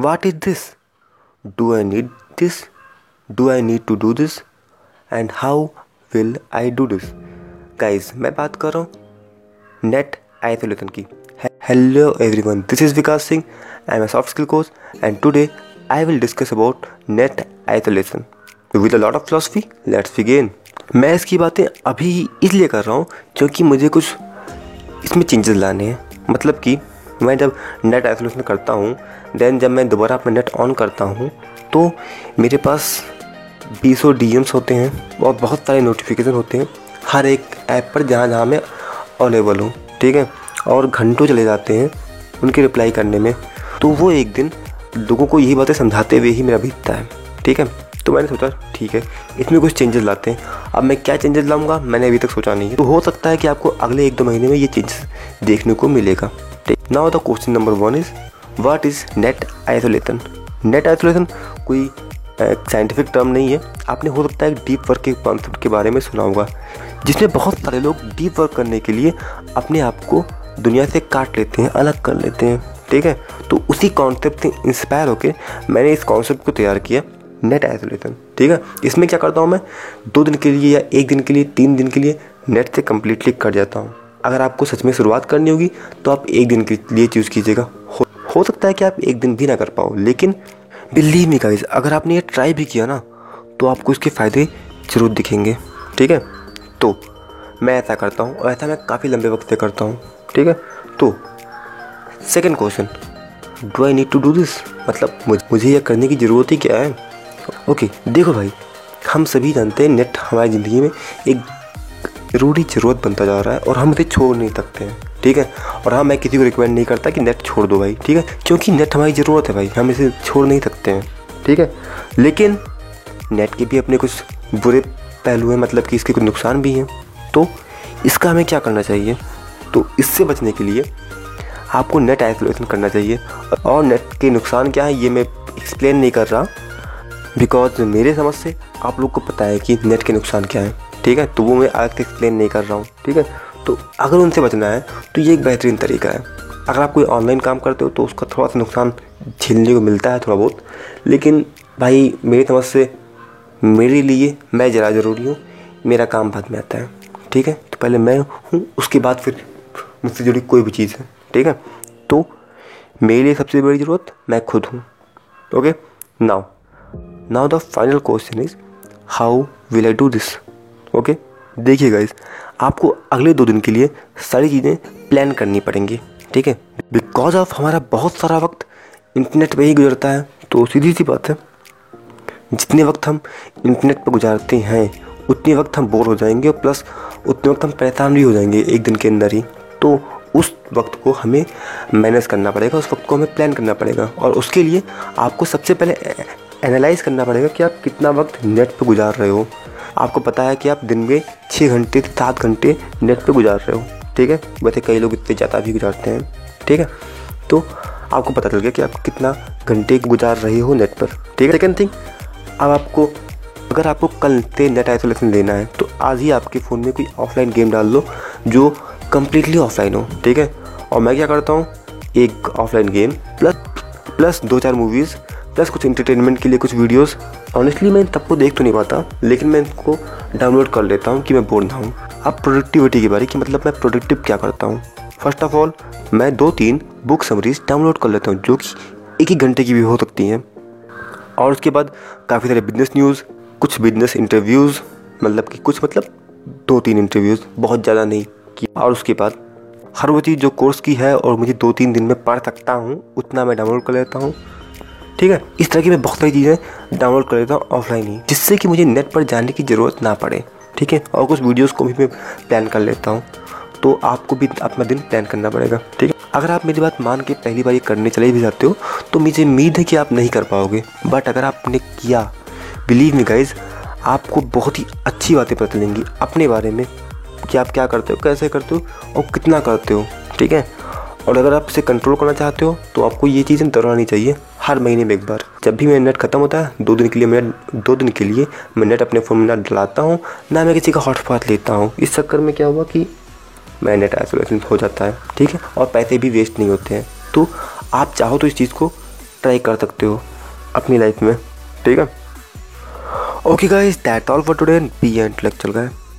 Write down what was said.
What is this do I need this do I need to do this and how will I do this guys मैं बात कर रहा हूँ net isolation की। Hello everyone this is Vikas Singh I am a soft skill course and today I will discuss about net isolation with a lot of philosophy let's begin मैं इसकी बातें अभी इसलिए कर रहा हूँ क्योंकि मुझे कुछ इसमें चेंजेस लाने हैं। मतलब कि मैं जब नेट आइसोलेशन करता हूँ देन जब मैं दोबारा अपना नेट ऑन करता हूँ तो मेरे पास बीसों डी होते हैं और बहुत सारे नोटिफिकेशन होते हैं। हर एक ऐप पर जहाँ जहाँ मैं अवेलेबल हूँ, ठीक है? और घंटों चले जाते हैं उनकी रिप्लाई करने में। तो वो एक दिन लोगों को यही बातें समझाते हुए ही मेरा बीतता है, ठीक है? तो मैंने सोचा, ठीक है, इसमें कुछ चेंजेस लाते हैं। अब मैं क्या चेंजेस लाऊँगा? मैंने अभी तक सोचा नहीं है। तो हो सकता है कि आपको अगले एक दो महीने में ये चेंजेस देखने को मिलेगा। Now the question number one is what is net isolation net isolation कोई साइंटिफिक टर्म नहीं है। आपने हो सकता है डीप वर्क के कॉन्सेप्ट के बारे में सुना होगा, जिसमें बहुत सारे लोग डीप वर्क करने के लिए अपने आप को दुनिया से काट लेते हैं, अलग कर लेते हैं। ठीक है? तो उसी कॉन्सेप्ट से इंस्पायर होकर मैंने इस कॉन्सेप्ट को तैयार किया नेट आइसोलेशन ठीक है? इसमें क्या करता हूँ मैं? दो दिन के लिए या एक दिन के लिए, तीन दिन के लिए नेट से कम्प्लीटली कट जाता हूँ। अगर आपको सच में शुरुआत करनी होगी तो आप एक दिन के लिए चूज़ कीजिएगा। हो, हो सकता है कि आप एक दिन भी ना कर पाओ लेकिन बिल्ली में गाइज़ अगर आपने ये ट्राई भी किया ना तो आपको इसके फ़ायदे ज़रूर दिखेंगे ठीक है? तो मैं ऐसा करता हूँ और ऐसा मैं काफ़ी लंबे वक्त से करता हूँ ठीक है? तो second question do I need to do this मतलब मुझे यह करने की ज़रूरत ही क्या है? ओके देखो भाई हम सभी जानते हैं नेट हमारी ज़िंदगी में एक ज़रूरी ज़रूरत बनता जा रहा है और हम इसे छोड़ नहीं सकते हैं, ठीक है? और हाँ मैं किसी को रिकमेंड नहीं करता कि नेट छोड़ दो भाई, ठीक है? क्योंकि नेट हमारी ज़रूरत है भाई, हम इसे छोड़ नहीं सकते हैं, ठीक है? लेकिन नेट के भी अपने कुछ बुरे पहलू हैं मतलब कि इसके कुछ नुकसान भी हैं तो इसका हमें क्या करना चाहिए? तो इससे बचने के लिए आपको नेट आइसोलेशन करना चाहिए। और नेट के नुकसान क्या है, ये मैं एक्सप्लेन नहीं कर रहा बिकॉज़ मेरे समझ से आप लोग को पता है कि नेट के नुकसान क्या है। ठीक है? तो वो मैं आज एक्सप्लेन नहीं कर रहा हूँ, ठीक है? तो अगर उनसे बचना है तो ये एक बेहतरीन तरीका है। अगर आप कोई ऑनलाइन काम करते हो तो उसका थोड़ा सा नुकसान झेलने को मिलता है थोड़ा बहुत। लेकिन भाई, मेरी समझ से, मेरे लिए मैं ज़रा ज़रूरी हूँ, मेरा काम बाद में आता है, ठीक है? तो पहले मैं हूँ, उसके बाद फिर मुझसे जुड़ी कोई भी चीज़ है, ठीक है? तो मेरे लिए सबसे बड़ी ज़रूरत मैं खुद हूँ, okay? Now now the final question is how will I do this okay देखिए गाइस आपको अगले दो दिन के लिए सारी चीज़ें प्लान करनी पड़ेंगी, ठीक है? बिकॉज़ ऑफ़ हमारा बहुत सारा वक्त इंटरनेट पे ही गुजरता है तो सीधी सी बात है, जितने वक्त हम इंटरनेट पर गुजारते हैं, उतने वक्त हम बोर हो जाएँगे और प्लस उतने वक्त हम परेशान भी हो जाएँगे एक दिन के अंदर ही। तो उस वक्त को हमें मैनेज करना पड़ेगा, उस वक्त को हमें प्लान करना पड़ेगा और उसके लिए आपको सबसे पहले एनालाइज करना पड़ेगा कि आप कितना वक्त नेट पर गुजार रहे हो। आपको पता है कि आप दिन में छः घंटे सात घंटे नेट पे गुजार रहे हो, ठीक है? वैसे कई लोग इतने ज़्यादा भी गुजारते हैं, ठीक है? तो आपको पता चल गया कि आप कितना घंटे गुजार रहे हो नेट पर, ठीक है? सेकेंड थिंग अब आपको, अगर आपको कल से नेट आइसोलेशन लेना है तो आज ही आपके फ़ोन में कोई ऑफलाइन गेम डाल लो, जो कम्प्लीटली ऑफलाइन हो, ठीक है? और मैं क्या करता हूँ, एक ऑफलाइन गेम प्लस प्लस दो चार मूवीज़ प्लस कुछ इंटरटेनमेंट के लिए कुछ वीडियोस ऑनेस्टली मैं इन सबको देख तो नहीं पाता, लेकिन मैं इनको डाउनलोड कर लेता हूँ कि मैं बोर ना हूँ। अब प्रोडक्टिविटी के बारे की मतलब मैं प्रोडक्टिव क्या करता हूँ? फ़र्स्ट ऑफ़ ऑल मैं दो तीन बुक समरीज डाउनलोड कर लेता हूँ, जो कि एक ही घंटे की भी हो सकती हैं। और उसके बाद काफ़ी सारे बिज़नेस न्यूज़ कुछ बिज़नेस इंटरव्यूज़ मतलब कि कुछ मतलब दो तीन इंटरव्यूज़ बहुत ज़्यादा नहीं किया और उसके बाद हर वो चीज़ जो कोर्स की है और मुझे दो तीन दिन में पढ़ सकता हूँ, उतना मैं डाउनलोड कर लेता हूँ। ठीक है? इस तरह की मैं बहुत सारी चीज़ें डाउनलोड कर लेता हूँ ऑफलाइन ही, जिससे कि मुझे नेट पर जाने की ज़रूरत ना पड़े, ठीक है? और कुछ वीडियोज़ को भी मैं प्लान कर लेता हूँ तो आपको भी अपना दिन प्लान करना पड़ेगा, ठीक है? अगर आप मेरी बात मान के पहली बार ये करने चले भी जाते हो तो मुझे उम्मीद है कि आप नहीं कर पाओगे। बट अगर आपने किया बिलीव मी गाइज़ आपको बहुत ही अच्छी बातें पता चलेंगी अपने बारे में, कि आप क्या करते हो, कैसे करते हो और कितना करते हो, ठीक है? और अगर आप इसे कंट्रोल करना चाहते हो तो आपको ये चीज़ें दोहरानी चाहिए हर महीने में एक बार। जब भी मेरा नेट खत्म होता है, दो दिन के लिए मैं दो दिन के लिए मैं नेट अपने फ़ोन में ना डलाता हूँ, ना मैं किसी का हॉटस्पॉट लेता हूँ। इस चक्कर में क्या हुआ कि मैं नेट आइसोलेशन हो जाता है, ठीक है? और पैसे भी वेस्ट नहीं होते हैं। तो आप चाहो तो इस चीज़ को ट्राई कर सकते हो अपनी लाइफ में, ठीक है? Okay guys that all for today be intellectual guy